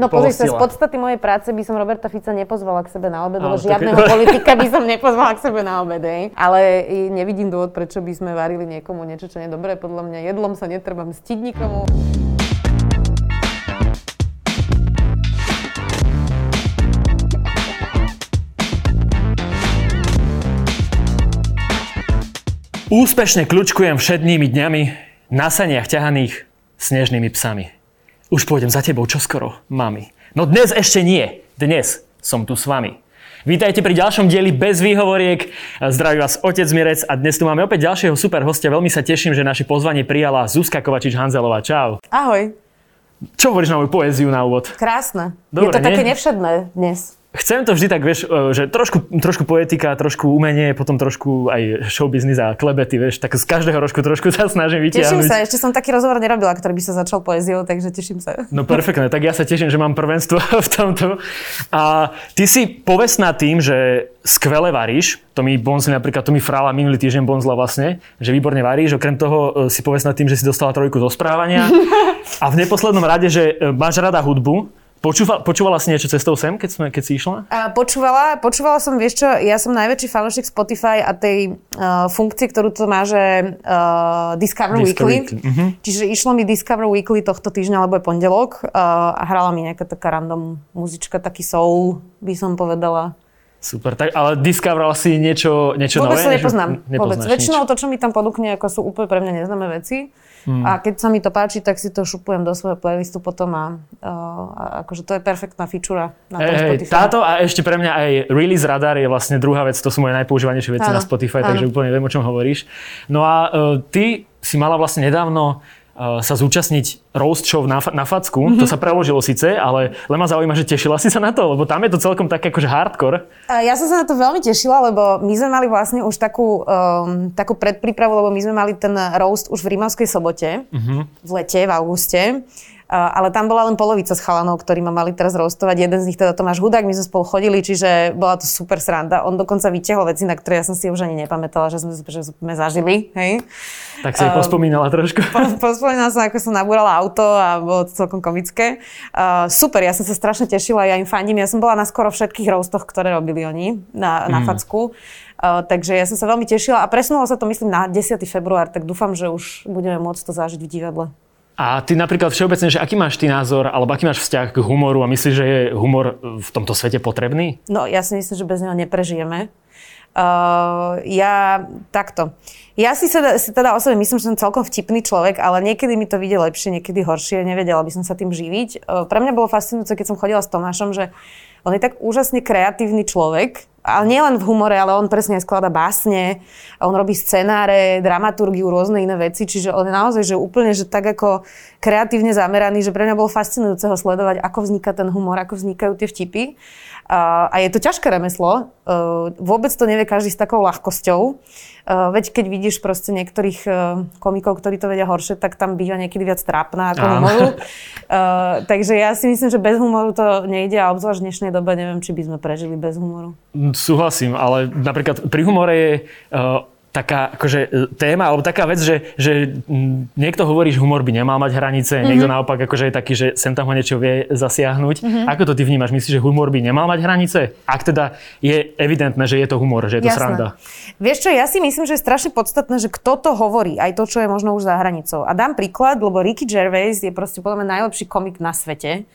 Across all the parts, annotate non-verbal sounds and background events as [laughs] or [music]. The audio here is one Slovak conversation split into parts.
No pozri sa, z podstaty mojej práce by som Roberta Fica nepozvala k sebe na obed, lebo žiadneho politika by som nepozvala k sebe na obed, hej. Ale nevidím dôvod, prečo by sme varili niekomu niečo, čo je dobré. Podľa mňa jedlom sa netreba mstiť nikomu. Úspešne kľúčkujem všetnými dňami na saniach ťahaných snežnými psami. Už pôjdem za tebou čoskoro, mami. No dnes ešte nie. Dnes som tu s vami. Vítajte pri ďalšom dieli bez výhovoriek. Zdraví vás otec Mirec a dnes tu máme opäť ďalšieho super hostia. Veľmi sa teším, že naše pozvanie prijala Zuzka Kovačič-Hanzelová. Čau. Ahoj. Čo hovoríš na moju poéziu na úvod? Krásne. Dobre, je to také nie? nevšedné dnes. Chcem to vždy tak, vieš, e, že trošku, trošku poetika, trošku umenie, potom trošku aj showbiznis a klebety, vieš, tak z každého rožku trošku sa snažím Teším vytiahnuť. sa, ešte som taký rozhovor nerobila, ktorý by sa začal poéziou, takže teším sa. No perfektne, tak ja sa teším, že mám prvenstvo [laughs] v tomto. A ty si povestná tým, že skvele varíš, to mi bonzli napríklad, to mi frála minulý týždeň bonzla vlastne, že výborne varíš, okrem toho e, si povestná tým, že si dostala trojku zo správania [laughs] a v neposlednom rade, že e, máš rada hudbu. Počúva, počúvala si niečo cestou sem, keď, sme, keď si išla? A počúvala, počúvala som, vieš čo, ja som najväčší fanúšik Spotify a tej uh, funkcie, ktorú to má, že uh, Discover, Discover Weekly. Weekly, mhm. Čiže išlo mi Discover Weekly tohto týždňa, lebo je pondelok uh, a hrala mi nejaká taká random muzička, taký soul, by som povedala. Super, tak, ale discoveral si niečo, niečo Vôbec nové? Niečo- nepoznám. Vôbec. Väčšinou nič. to, čo mi tam ponúkne, ako sú úplne pre mňa neznáme veci. Hmm. A keď sa mi to páči, tak si to šupujem do svojho playlistu potom a, a akože to je perfektná fičura na tom hej, Spotify. táto a ešte pre mňa aj Release Radar je vlastne druhá vec, to sú moje najpoužívanejšie veci Áno, na Spotify, áno. takže úplne viem, o čom hovoríš. No a uh, ty si mala vlastne nedávno sa zúčastniť roast show na, na facku. Mhm. To sa preložilo síce, ale len ma zaujíma, že tešila si sa na to, lebo tam je to celkom také akože hardcore. Ja som sa na to veľmi tešila, lebo my sme mali vlastne už takú, um, takú predprípravu, lebo my sme mali ten roast už v Rímavskej sobote, v lete, v auguste. Uh, ale tam bola len polovica z chalanov, ktorí ma mali teraz roastovať. Jeden z nich teda Tomáš Hudák, my sme spolu chodili, čiže bola to super sranda. On dokonca vytiahol veci, na ktoré ja som si už ani nepamätala, že sme, že sme zažili. Hej. Tak si um, pospomínala trošku. Pospomínala som, ako som nabúrala auto a bolo to celkom komické. Uh, super, ja som sa strašne tešila, ja im fandím. Ja som bola na skoro všetkých roastoch, ktoré robili oni na, na facku. Uh, takže ja som sa veľmi tešila a presunulo sa to, myslím, na 10. február, tak dúfam, že už budeme môcť to zažiť v divadle. A ty napríklad všeobecne, že aký máš ty názor, alebo aký máš vzťah k humoru a myslíš, že je humor v tomto svete potrebný? No, ja si myslím, že bez neho neprežijeme. Uh, ja takto. Ja si, teda, si teda o sebe myslím, že som celkom vtipný človek, ale niekedy mi to vyjde lepšie, niekedy horšie. Nevedela by som sa tým živiť. Uh, pre mňa bolo fascinujúce, keď som chodila s Tomášom, že on je tak úžasne kreatívny človek, ale nielen v humore, ale on presne aj skladá básne, on robí scenáre, dramaturgiu, rôzne iné veci, čiže on je naozaj že úplne že tak ako kreatívne zameraný, že pre mňa bolo fascinujúce ho sledovať, ako vzniká ten humor, ako vznikajú tie vtipy. A, a je to ťažké remeslo. Uh, vôbec to nevie každý s takou ľahkosťou. Uh, veď keď vidíš proste niektorých uh, komikov, ktorí to vedia horšie, tak tam býva niekedy viac trápna ako humoru. Takže ja si myslím, že bez humoru to nejde a obzvlášť v dnešnej dobe neviem, či by sme prežili bez humoru. Súhlasím, ale napríklad pri humore je taká akože, e, téma, alebo taká vec, že, že niekto hovorí, že humor by nemal mať hranice, mm-hmm. niekto naopak akože je taký, že sem tam ho niečo vie zasiahnuť. Mm-hmm. Ako to ty vnímaš? Myslíš, že humor by nemal mať hranice? Ak teda je evidentné, že je to humor, že je to sranda. Vieš čo, ja si myslím, že je strašne podstatné, že kto to hovorí, aj to, čo je možno už za hranicou. A dám príklad, lebo Ricky Gervais je proste podľa mňa najlepší komik na svete.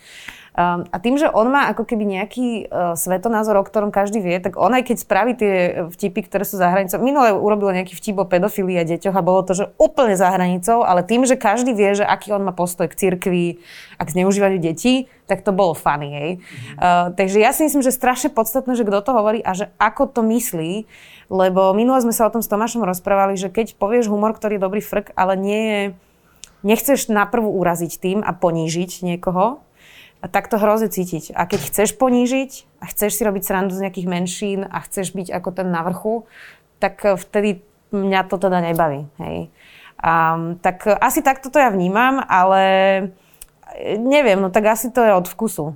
Um, a tým, že on má ako keby nejaký uh, svetonázor, o ktorom každý vie, tak on aj keď spraví tie vtipy, ktoré sú za hranicou, minule urobil nejaký vtip o pedofilii a deťoch a bolo to, že úplne za hranicou, ale tým, že každý vie, že aký on má postoj k cirkvi a k zneužívaniu detí, tak to bolo funny, hej. Uh, takže ja si myslím, že strašne podstatné, že kto to hovorí a že ako to myslí, lebo minule sme sa o tom s Tomášom rozprávali, že keď povieš humor, ktorý je dobrý frk, ale nie je, nechceš naprvu uraziť tým a ponížiť niekoho, a tak to hrozne cítiť. A keď chceš ponížiť a chceš si robiť srandu z nejakých menšín a chceš byť ako ten na vrchu, tak eh, vtedy mňa to teda nebaví. Hej. Um, tak eh, asi takto to ja vnímam, ale eh, neviem, no tak asi to je od vkusu.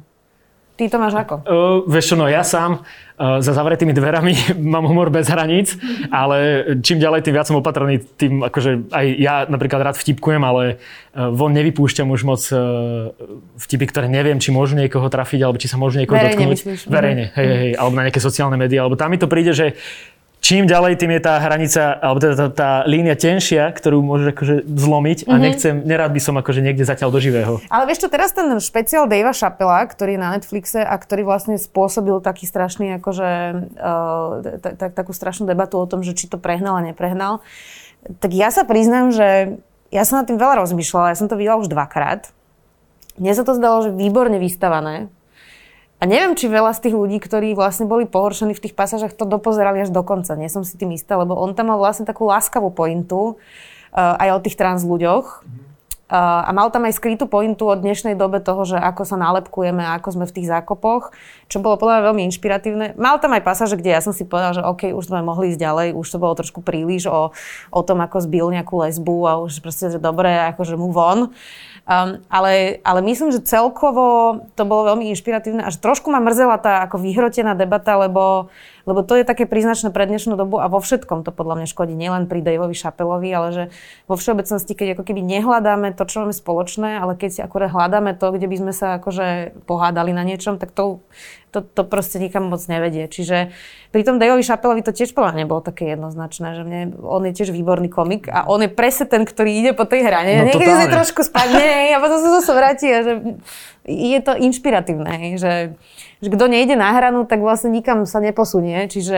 Ty to máš ako? Uh, vieš čo, no ja sám za zavretými dverami [laughs] mám humor bez hraníc, ale čím ďalej, tým viac som opatrný, tým akože aj ja napríklad rád vtipkujem, ale uh, von nevypúšťam už moc uh, vtipy, ktoré neviem, či môžu niekoho trafiť, alebo či sa môžu niekoho Verejne dotknúť. myslíš? Verejne, hej, hej, hej, alebo na nejaké sociálne médiá, alebo tam mi to príde, že čím ďalej, tým je tá hranica, alebo teda tá, tá línia tenšia, ktorú môžeš akože zlomiť a nechcem, nerád by som akože niekde zatiaľ do živého. Ale vieš čo, teraz ten špeciál Davea Chappella, ktorý je na Netflixe a ktorý vlastne spôsobil taký strašný, akože, uh, tak, takú strašnú debatu o tom, že či to prehnal a neprehnal, tak ja sa priznám, že ja som nad tým veľa rozmýšľala, ja som to videla už dvakrát. Mne sa to zdalo, že výborne vystavané. A neviem, či veľa z tých ľudí, ktorí vlastne boli pohoršení v tých pasážach, to dopozerali až do konca. Nie som si tým istá, lebo on tam mal vlastne takú láskavú pointu uh, aj o tých trans ľuďoch. Uh, a mal tam aj skrytú pointu o dnešnej dobe toho, že ako sa nálepkujeme ako sme v tých zákopoch, čo bolo podľa mňa veľmi inšpiratívne. Mal tam aj pasáže, kde ja som si povedal, že OK, už sme mohli ísť ďalej, už to bolo trošku príliš o, o tom, ako zbil nejakú lesbu a už proste, že dobre, akože mu von. Um, ale, ale myslím, že celkovo to bolo veľmi inšpiratívne a že trošku ma mrzela tá ako vyhrotená debata, lebo, lebo to je také príznačné pre dnešnú dobu a vo všetkom to podľa mňa škodí, nielen pri Daveovi Šapelovi, ale že vo všeobecnosti, keď ako keby nehľadáme to, čo máme spoločné, ale keď si akurát hľadáme to, kde by sme sa akože pohádali na niečom, tak to, to, to proste nikam moc nevedie. Čiže pri tom Daveovi Chappellovi to tiež podľa nebolo také jednoznačné, že mne, on je tiež výborný komik a on je presne ten, ktorý ide po tej hrane. No, Niekedy si trošku spadne a potom sa zase vráti a že je to inšpiratívne, že, že kto nejde na hranu, tak vlastne nikam sa neposunie, čiže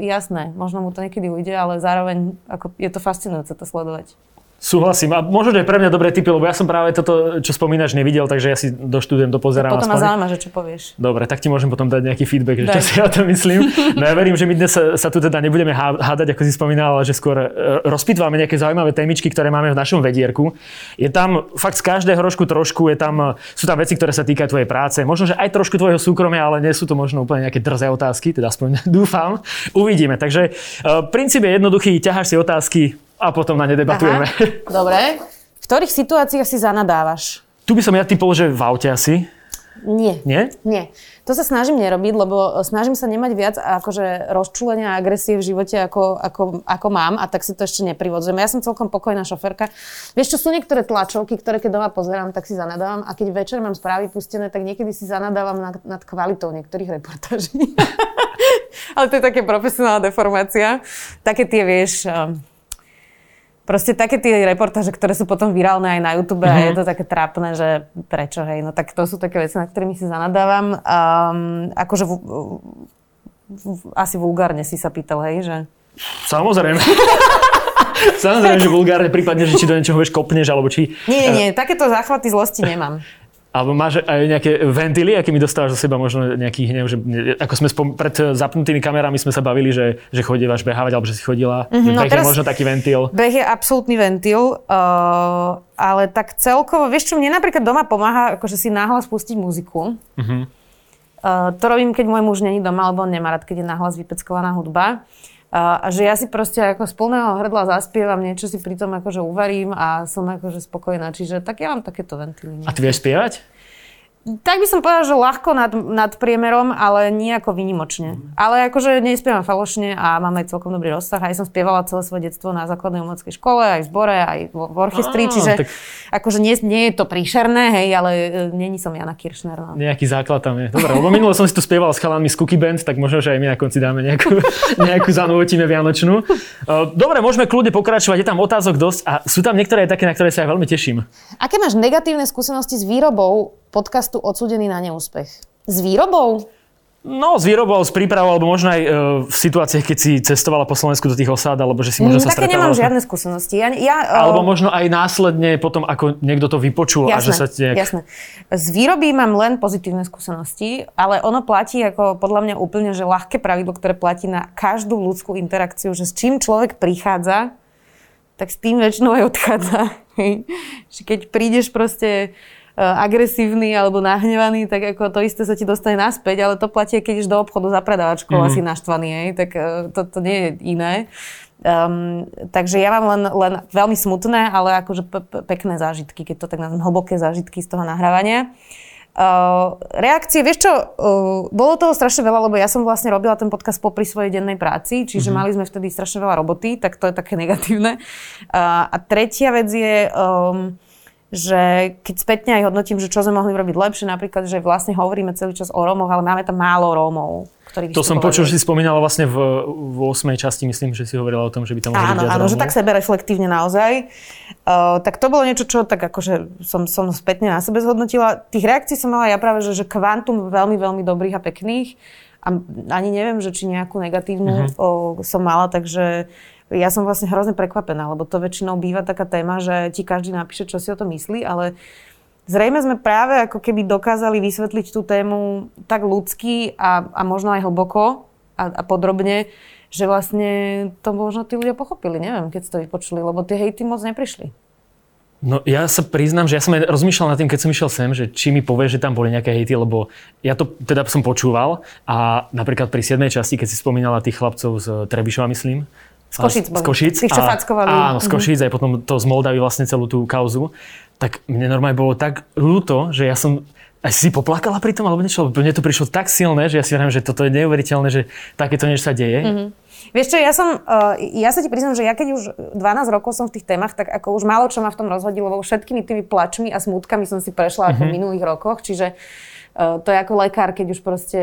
jasné, možno mu to niekedy ujde, ale zároveň ako, je to fascinujúce to sledovať. Súhlasím. A možno, že je pre mňa dobré tipy, lebo ja som práve toto, čo spomínaš, nevidel, takže ja si doštudujem, dopozerám. Potom ma zaujíma, že čo povieš. Dobre, tak ti môžem potom dať nejaký feedback, že čo si ja to myslím. [laughs] No ja verím, že my dnes sa, sa tu teda nebudeme há- hádať, ako si spomínal, ale že skôr e, rozpitvame nejaké zaujímavé témičky, ktoré máme v našom vedierku. Je tam fakt z každého rožku trošku, je tam, sú tam veci, ktoré sa týkajú tvojej práce, možno, že aj trošku tvojho súkromia, ale nie sú to možno úplne nejaké drzé otázky, teda aspoň [laughs] dúfam. Uvidíme. Takže e, princíp je jednoduchý, ťaháš si otázky a potom na ne debatujeme. Aha, dobre. V ktorých situáciách si zanadávaš? Tu by som ja typol, že v aute asi. Nie. Nie? Nie. To sa snažím nerobiť, lebo snažím sa nemať viac akože rozčúlenia a agresie v živote, ako, ako, ako mám a tak si to ešte neprivodzujem. Ja som celkom pokojná šoferka. Vieš čo, sú niektoré tlačovky, ktoré keď doma pozerám, tak si zanadávam a keď večer mám správy pustené, tak niekedy si zanadávam nad, nad kvalitou niektorých reportáží. [laughs] Ale to je také profesionálna deformácia. Také tie, vieš, Proste také tie reportáže, ktoré sú potom virálne aj na YouTube mm-hmm. a je to také trápne, že prečo, hej, no tak to sú také veci, na ktorými si zanadávam. Um, akože v, v, asi vulgárne si sa pýtal, hej, že... Samozrejme. [laughs] Samozrejme, že vulgárne, prípadne, že či do niečoho vieš kopneš, alebo či... Nie, nie, nie, takéto záchvaty zlosti nemám. [laughs] Alebo máš aj nejaké ventily, akými dostávaš zo seba možno nejaký hnev, že ako sme spom- pred zapnutými kamerami sme sa bavili, že, že chodívaš behávať, alebo že si chodila. Mm-hmm, no je možno taký ventil. Beh je absolútny ventil, uh, ale tak celkovo, vieš čo, mne napríklad doma pomáha, akože si náhlas pustiť muziku. Mhm. Uh, to robím, keď môj muž není doma, alebo on nemá rád, keď je nahlas vypeckovaná hudba. Uh, a že ja si proste ako z plného hrdla zaspievam, niečo si pritom akože uvarím a som akože spokojná. Čiže tak ja mám takéto ventily. A ty vieš spievať? Tak by som povedala, že ľahko nad, nad priemerom, ale nejako vynimočne. Ale akože nespievam falošne a mám aj celkom dobrý rozsah. Aj som spievala celé svoje detstvo na základnej umeleckej škole, aj v zbore, aj v, v orchestri, Á, čiže tak- akože nie, nie je to príšerné, hej, ale e, není som Jana Kiršner. No. Nejaký základ tam je. Dobre, lebo minule som si tu spieval s chalánmi z Cookie Band, tak možno, že aj my na konci dáme nejakú, [laughs] nejakú zanútime vianočnú. Uh, Dobre, môžeme kľudne pokračovať, je tam otázok dosť a sú tam niektoré také, na ktoré sa aj veľmi teším. Aké máš negatívne skúsenosti s výrobou podcastu Odsudený na neúspech? S výrobou? No, s výrobou, s prípravou, alebo možno aj e, v situáciách, keď si cestovala po Slovensku do tých osád, alebo že si možno sa Mm, Také stretávala. nemám žiadne skúsenosti. Ja, ja, Alebo o, možno aj následne potom, ako niekto to vypočul a že sa nejak... jasné. Z výroby mám len pozitívne skúsenosti, ale ono platí ako podľa mňa úplne, že ľahké pravidlo, ktoré platí na každú ľudskú interakciu, že s čím človek prichádza, tak s tým väčšinou aj odchádza. [laughs] Keď prídeš proste agresívny alebo nahnevaný, tak ako to isté sa ti dostane naspäť, ale to platí, keď ideš do obchodu za predávačkou mm-hmm. asi naštvaný, hej, tak e, to, to nie je iné. Um, takže ja mám len, len veľmi smutné, ale akože pe- pe- pekné zážitky, keď to tak nazvem, hlboké zážitky z toho nahrávania. Uh, reakcie, vieš čo, uh, bolo toho strašne veľa, lebo ja som vlastne robila ten podcast popri svojej dennej práci, čiže mm-hmm. mali sme vtedy strašne veľa roboty, tak to je také [laughs] negatívne. Uh, a tretia vec je, um, že keď spätne aj hodnotím, že čo sme mohli robiť lepšie, napríklad, že vlastne hovoríme celý čas o Rómoch, ale máme tam málo Rómov ktorí To som počul, že si spomínala vlastne v, v 8. časti, myslím, že si hovorila o tom, že by tam mohli Áno, áno, že tak sebe reflektívne naozaj. Uh, tak to bolo niečo, čo tak akože som, som spätne na sebe zhodnotila. Tých reakcií som mala ja práve, že, že kvantum veľmi, veľmi dobrých a pekných. A ani neviem, že či nejakú negatívnu uh-huh. o, som mala, takže ja som vlastne hrozne prekvapená, lebo to väčšinou býva taká téma, že ti každý napíše, čo si o to myslí, ale Zrejme sme práve ako keby dokázali vysvetliť tú tému tak ľudsky a, a možno aj hlboko a, a podrobne, že vlastne to možno tí ľudia pochopili, neviem, keď ste to vypočuli, lebo tie hejty moc neprišli. No ja sa priznám, že ja som aj rozmýšľal nad tým, keď som išiel sem, že či mi povie, že tam boli nejaké hejty, lebo ja to teda som počúval a napríklad pri 7. časti, keď si spomínala tých chlapcov z Trebišova, myslím, z Košic. Z Košic. Tých, čo fackovali. Áno, z mhm. Košic, mm-hmm. aj potom to z Moldavy vlastne celú tú kauzu tak mne normálne bolo tak ľúto, že ja som aj si poplakala pri tom, alebo niečo, mne to prišlo tak silné, že ja si hovorím, že toto je neuveriteľné, že takéto niečo sa deje. Mm-hmm. Vieš čo, ja som, uh, ja sa ti priznám, že ja keď už 12 rokov som v tých témach, tak ako už málo čo ma v tom rozhodilo, lebo všetkými tými plačmi a smutkami som si prešla mm-hmm. ako v mhm. minulých rokoch, čiže uh, to je ako lekár, keď už proste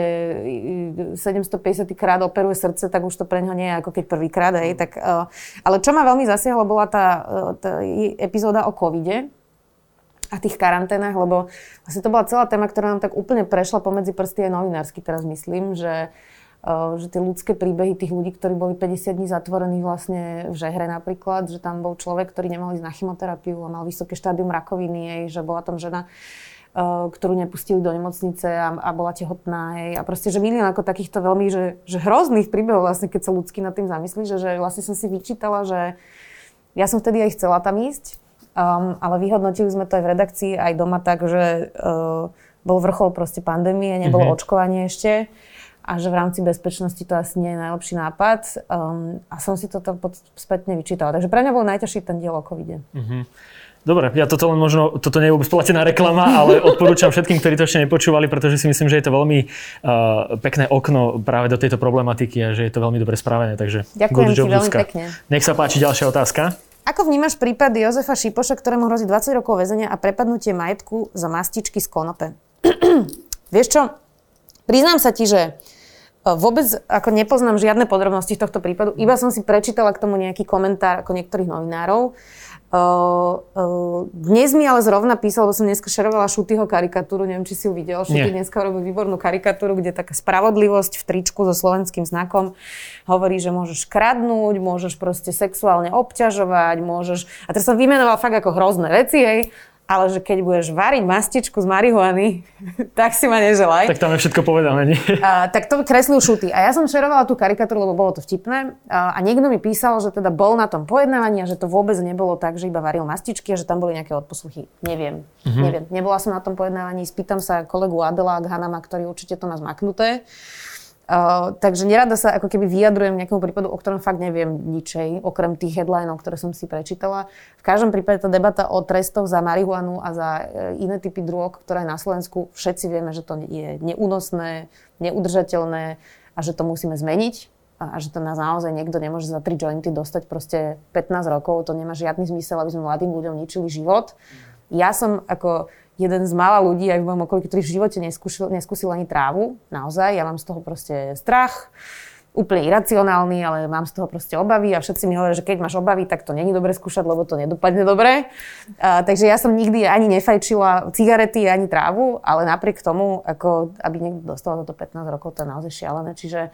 750 krát operuje srdce, tak už to pre ňo nie je ako keď prvýkrát, hej, tak, uh, ale čo ma veľmi zasiahlo, bola tá, tá epizóda o covide, a tých karanténach, lebo vlastne to bola celá téma, ktorá nám tak úplne prešla pomedzi prsty aj novinársky teraz myslím, že že tie ľudské príbehy tých ľudí, ktorí boli 50 dní zatvorení vlastne v žehre napríklad, že tam bol človek, ktorý nemohol ísť na chemoterapiu a mal vysoké štádium rakoviny, jej, že bola tam žena, ktorú nepustili do nemocnice a, a bola tehotná. Jej. A proste, že milión ako takýchto veľmi že, že hrozných príbehov, vlastne, keď sa ľudsky nad tým zamyslí, že, že vlastne som si vyčítala, že ja som vtedy aj chcela tam ísť, Um, ale vyhodnotili sme to aj v redakcii, aj doma tak, že uh, bol vrchol proste pandémie, nebolo mm-hmm. očkovanie ešte a že v rámci bezpečnosti to asi nie je najlepší nápad. Um, a som si to pod, spätne vyčítala. Takže pre mňa bol najťažší ten diel o covide. Mm-hmm. Dobre, ja toto len možno, toto nie je vôbec platená reklama, ale [laughs] odporúčam všetkým, ktorí to ešte nepočúvali, pretože si myslím, že je to veľmi uh, pekné okno práve do tejto problematiky a že je to veľmi dobre spravené. Takže Ďakujem ti veľmi pekne. Nech sa páči ďalšia otázka. Ako vnímaš prípad Jozefa Šipoša, ktorému hrozí 20 rokov väzenia a prepadnutie majetku za mastičky z konope? [clears throat] Vieš čo? Priznám sa ti, že e, vôbec ako nepoznám žiadne podrobnosti tohto prípadu. Iba som si prečítala k tomu nejaký komentár ako niektorých novinárov. Dnes mi ale zrovna písal, lebo som dneska šerovala Šutyho karikatúru, neviem, či si ju videl. Šuty dneska robil výbornú karikatúru, kde taká spravodlivosť v tričku so slovenským znakom hovorí, že môžeš kradnúť, môžeš proste sexuálne obťažovať, môžeš... A teraz som vymenoval fakt ako hrozné veci, hej ale že keď budeš variť mastičku z marihuany, [laughs] tak si ma neželaj. Tak tam je všetko povedané, nie? A, tak to kreslil šuty. A ja som šerovala tú karikatúru, lebo bolo to vtipné. A, a niekto mi písal, že teda bol na tom pojednávaní a že to vôbec nebolo tak, že iba varil mastičky a že tam boli nejaké odposluchy. Neviem. Mm-hmm. Neviem. Nebola som na tom pojednávaní. Spýtam sa kolegu Adela a Hanama, ktorý určite to má zmaknuté. Uh, takže nerada sa ako keby vyjadrujem nejakému prípadu, o ktorom fakt neviem ničej, okrem tých headlinov, ktoré som si prečítala. V každom prípade tá debata o trestoch za marihuanu a za uh, iné typy drog, ktorá je na Slovensku, všetci vieme, že to je neúnosné, neudržateľné a že to musíme zmeniť a, a že to nás naozaj niekto nemôže za tri jointy dostať proste 15 rokov. To nemá žiadny zmysel, aby sme mladým ľuďom ničili život. Ja som ako jeden z mála ľudí aj v mojom okolí, ktorý v živote neskúšil, neskúsil ani trávu. Naozaj, ja mám z toho proste strach úplne iracionálny, ale mám z toho proste obavy a všetci mi hovoria, že keď máš obavy, tak to není dobre skúšať, lebo to nedopadne dobre. A, takže ja som nikdy ani nefajčila cigarety, ani trávu, ale napriek tomu, ako aby niekto dostal toto 15 rokov, to je naozaj šialené. Čiže,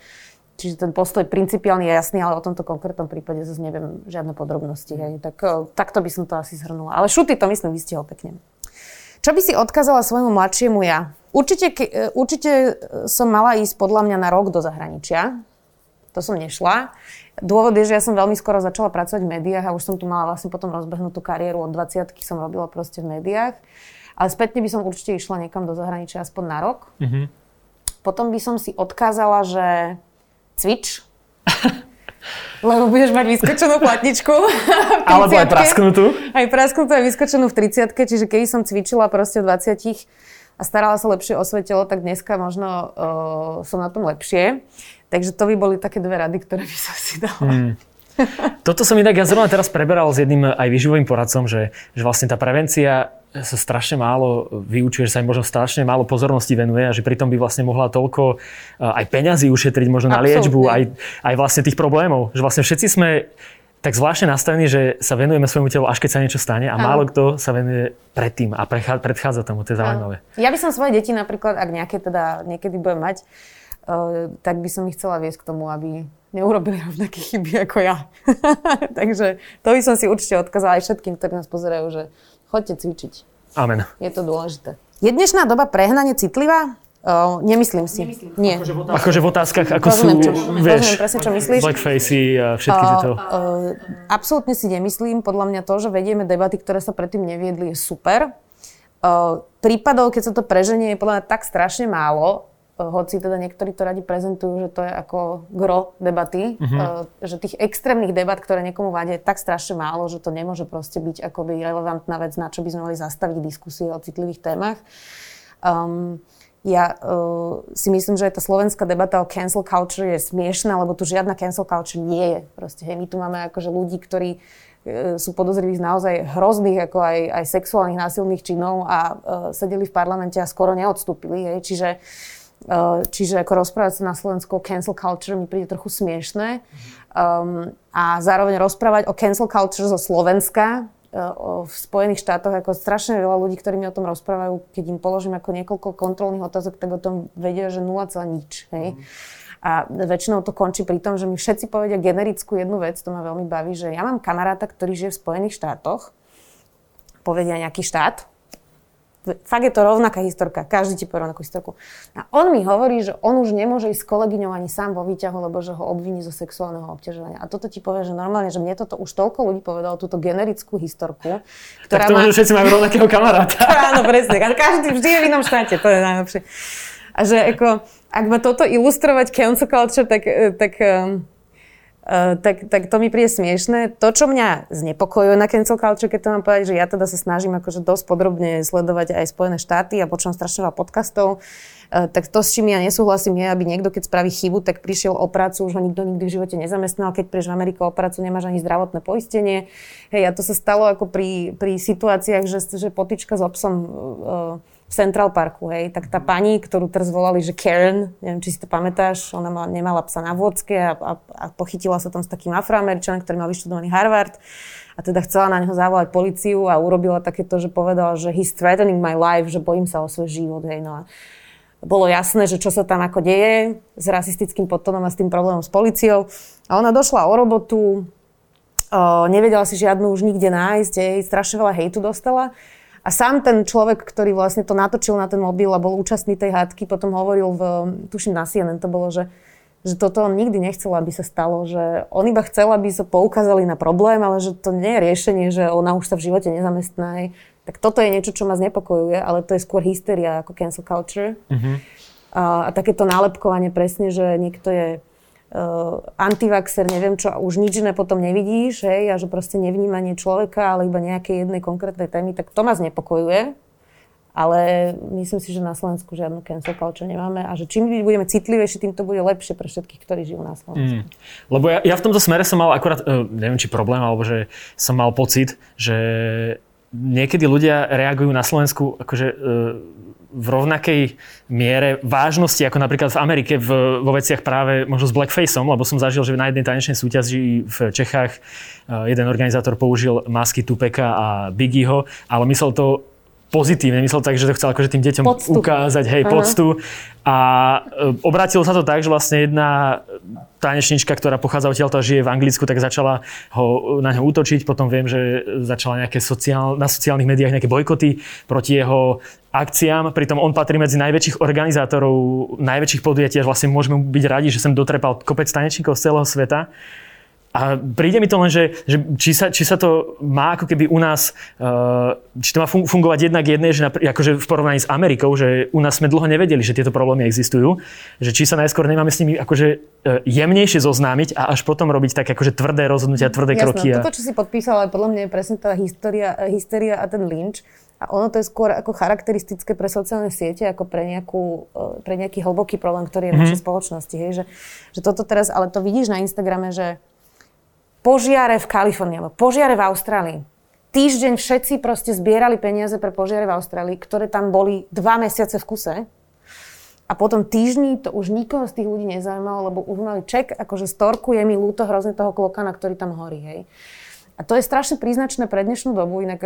čiže ten postoj principiálny je jasný, ale o tomto konkrétnom prípade zase neviem žiadne podrobnosti. Hej. Tak, takto by som to asi zhrnula. Ale šuty to myslím vystihol pekne. Čo by si odkázala svojmu mladšiemu ja? Určite, e, určite e, som mala ísť podľa mňa na rok do zahraničia. To som nešla. Dôvod je, že ja som veľmi skoro začala pracovať v médiách a už som tu mala vlastne potom rozbehnutú kariéru. Od 20 som robila proste v médiách. Ale spätne by som určite išla niekam do zahraničia aspoň na rok. Mm-hmm. Potom by som si odkázala, že cvič. [laughs] Lebo budeš mať vyskočenú platničku. [laughs] Alebo aj prasknutú. Aj prasknutú, aj vyskočenú v 30 čiže keď som cvičila proste v 20 a starala sa lepšie o svoje telo, tak dneska možno uh, som na tom lepšie. Takže to by boli také dve rady, ktoré by som si dala. Hmm. Toto som inak ja zrovna teraz preberal s jedným aj výživovým poradcom, že, že vlastne tá prevencia sa strašne málo vyučuje, že sa im možno strašne málo pozornosti venuje a že pritom by vlastne mohla toľko eh, aj peňazí ušetriť možno na liečbu, aj, aj vlastne tých problémov. Že vlastne všetci sme tak zvláštne nastavení, že sa venujeme svojmu telu, až keď sa niečo stane a Áno. málo kto sa venuje predtým a predchádza tomu, to je zaujímavé. Ja by som svoje deti napríklad, ak nejaké teda niekedy budem mať, uh, tak by som ich chcela viesť k tomu, aby neurobili rovnaké chyby ako ja. [laughs] Takže to by som si určite odkázala aj všetkým, ktorí nás pozerajú, že chodte cvičiť. Amen. Je to dôležité. Je dnešná doba prehnane citlivá? Uh, nemyslím si. Nemyslím. Nie. Akože v, otázkach, akože v otázkach, ako rozumiem, sú, čo, vieš, rozumiem presne, čo myslíš. blackfacey a všetky uh, tieto. Uh, absolútne si nemyslím. Podľa mňa to, že vedieme debaty, ktoré sa predtým neviedli, je super. Uh, prípadov, keď sa to preženie, je podľa mňa tak strašne málo, hoci teda niektorí to radi prezentujú, že to je ako gro debaty, uh, že tých extrémnych debat, ktoré niekomu vadia, je tak strašne málo, že to nemôže proste byť akoby relevantná vec, na čo by sme mali zastaviť diskusie o citlivých témach. Um, ja uh, si myslím, že tá slovenská debata o cancel culture je smiešná, lebo tu žiadna cancel culture nie je. Proste, hej, my tu máme akože ľudí, ktorí sú podozriví z naozaj hrozných, ako aj, aj sexuálnych násilných činov a uh, sedeli v parlamente a skoro neodstúpili. Hej. Čiže, uh, čiže ako rozprávať sa na Slovensku o cancel culture mi príde trochu smiešné. Um, a zároveň rozprávať o cancel culture zo Slovenska v Spojených štátoch ako strašne veľa ľudí, ktorí mi o tom rozprávajú, keď im položím ako niekoľko kontrolných otázok, tak o tom vedia, že 0, nič. Hej. Mm. A väčšinou to končí pri tom, že mi všetci povedia generickú jednu vec, to ma veľmi baví, že ja mám kamaráta, ktorý žije v Spojených štátoch, povedia nejaký štát, Fakt je to rovnaká historka, každý ti povie rovnakú historku. A on mi hovorí, že on už nemôže ísť s kolegyňou ani sám vo výťahu, lebo že ho obviní zo sexuálneho obťažovania. A toto ti povie, že normálne, že mne toto už toľko ľudí povedalo, túto generickú historku. Ktorá tak to má... všetci majú rovnakého kamaráta. [laughs] Áno, presne. Každý vždy je v inom štáte, to je najlepšie. A že ako, ak má toto ilustrovať cancel culture, tak, tak um, Uh, tak, tak to mi príde smiešne. To, čo mňa znepokojuje na cancel culture, keď to mám povedať, že ja teda sa snažím akože dosť podrobne sledovať aj Spojené štáty a počúvam strašne veľa podcastov, uh, tak to, s čím ja nesúhlasím, je, aby niekto, keď spraví chybu, tak prišiel o prácu, už ho nikto nikdy v živote nezamestnal. Keď prídeš v Ameriku o prácu, nemáš ani zdravotné poistenie. Hej, a to sa stalo ako pri, pri situáciách, že, že potička s obsom uh, v Central Parku, hej, tak tá pani, ktorú teraz volali, že Karen, neviem, či si to pamätáš, ona mal, nemala psa na vôdzke a, a, a pochytila sa tam s takým afroameričanom, ktorý mal vyštudovaný Harvard a teda chcela na neho zavolať policiu a urobila takéto, že povedala, že he's threatening my life, že bojím sa o svoj život, hej, no a bolo jasné, že čo sa tam ako deje s rasistickým podtonom a s tým problémom s policiou. A ona došla o robotu, o, nevedela si žiadnu už nikde nájsť, hej, strašne veľa hejtu dostala. A sám ten človek, ktorý vlastne to natočil na ten mobil a bol účastný tej hádky, potom hovoril v, tuším na CNN, to bolo, že, že toto on nikdy nechcel, aby sa stalo, že on iba chcel, aby sa poukázali na problém, ale že to nie je riešenie, že ona už sa v živote nezamestná. Tak toto je niečo, čo ma znepokojuje, ale to je skôr hysteria ako cancel culture. Mm-hmm. A, a takéto nálepkovanie presne, že niekto je uh, antivaxer, neviem čo, už nič iné potom nevidíš, hej, a že proste nevnímanie človeka, ale iba nejakej jednej konkrétnej témy, tak to ma znepokojuje. Ale myslím si, že na Slovensku žiadnu cancel culture nemáme a že čím budeme citlivejší, tým to bude lepšie pre všetkých, ktorí žijú na Slovensku. Mm. Lebo ja, ja v tomto smere som mal akurát, uh, neviem či problém, alebo že som mal pocit, že niekedy ľudia reagujú na Slovensku akože uh, v rovnakej miere vážnosti, ako napríklad v Amerike v, vo veciach práve možno s blackfaceom, lebo som zažil, že na jednej tanečnej súťaži v Čechách eh, jeden organizátor použil masky Tupeka a Biggieho, ale myslel to pozitívne, myslel tak, že to chcel akože tým deťom poctu. ukázať, hej, uh-huh. poctu. A e, obrátilo sa to tak, že vlastne jedna tanečnička, ktorá pochádza odtiaľ, žije v Anglicku, tak začala ho, na ňo útočiť. Potom viem, že začala nejaké sociál, na sociálnych médiách nejaké bojkoty proti jeho akciám. Pritom on patrí medzi najväčších organizátorov, najväčších podujatí, až vlastne môžeme byť radi, že sem dotrepal kopec tanečníkov z celého sveta. A príde mi to len, že, že či, sa, či sa to má ako keby u nás, uh, či to má fungovať jednak jednej, že napr- akože v porovnaní s Amerikou, že u nás sme dlho nevedeli, že tieto problémy existujú, že či sa najskôr nemáme s nimi akože uh, jemnejšie zoznámiť a až potom robiť tak akože tvrdé rozhodnutia, tvrdé Jasné, kroky. A... Toto, čo si podpísal, ale podľa mňa je presne tá história, hysteria a ten lynč. A ono to je skôr ako charakteristické pre sociálne siete, ako pre, nejakú, pre nejaký hlboký problém, ktorý je v našej mm-hmm. spoločnosti. Hej? Že, že toto teraz, ale to vidíš na Instagrame, že požiare v Kalifornii, alebo požiare v Austrálii. Týždeň všetci proste zbierali peniaze pre požiare v Austrálii, ktoré tam boli dva mesiace v kuse. A potom týždni to už nikoho z tých ľudí nezaujímalo, lebo už mali ček, akože storku, je mi ľúto hrozne toho klokana, ktorý tam horí, hej. A to je strašne príznačné pre dnešnú dobu. Inak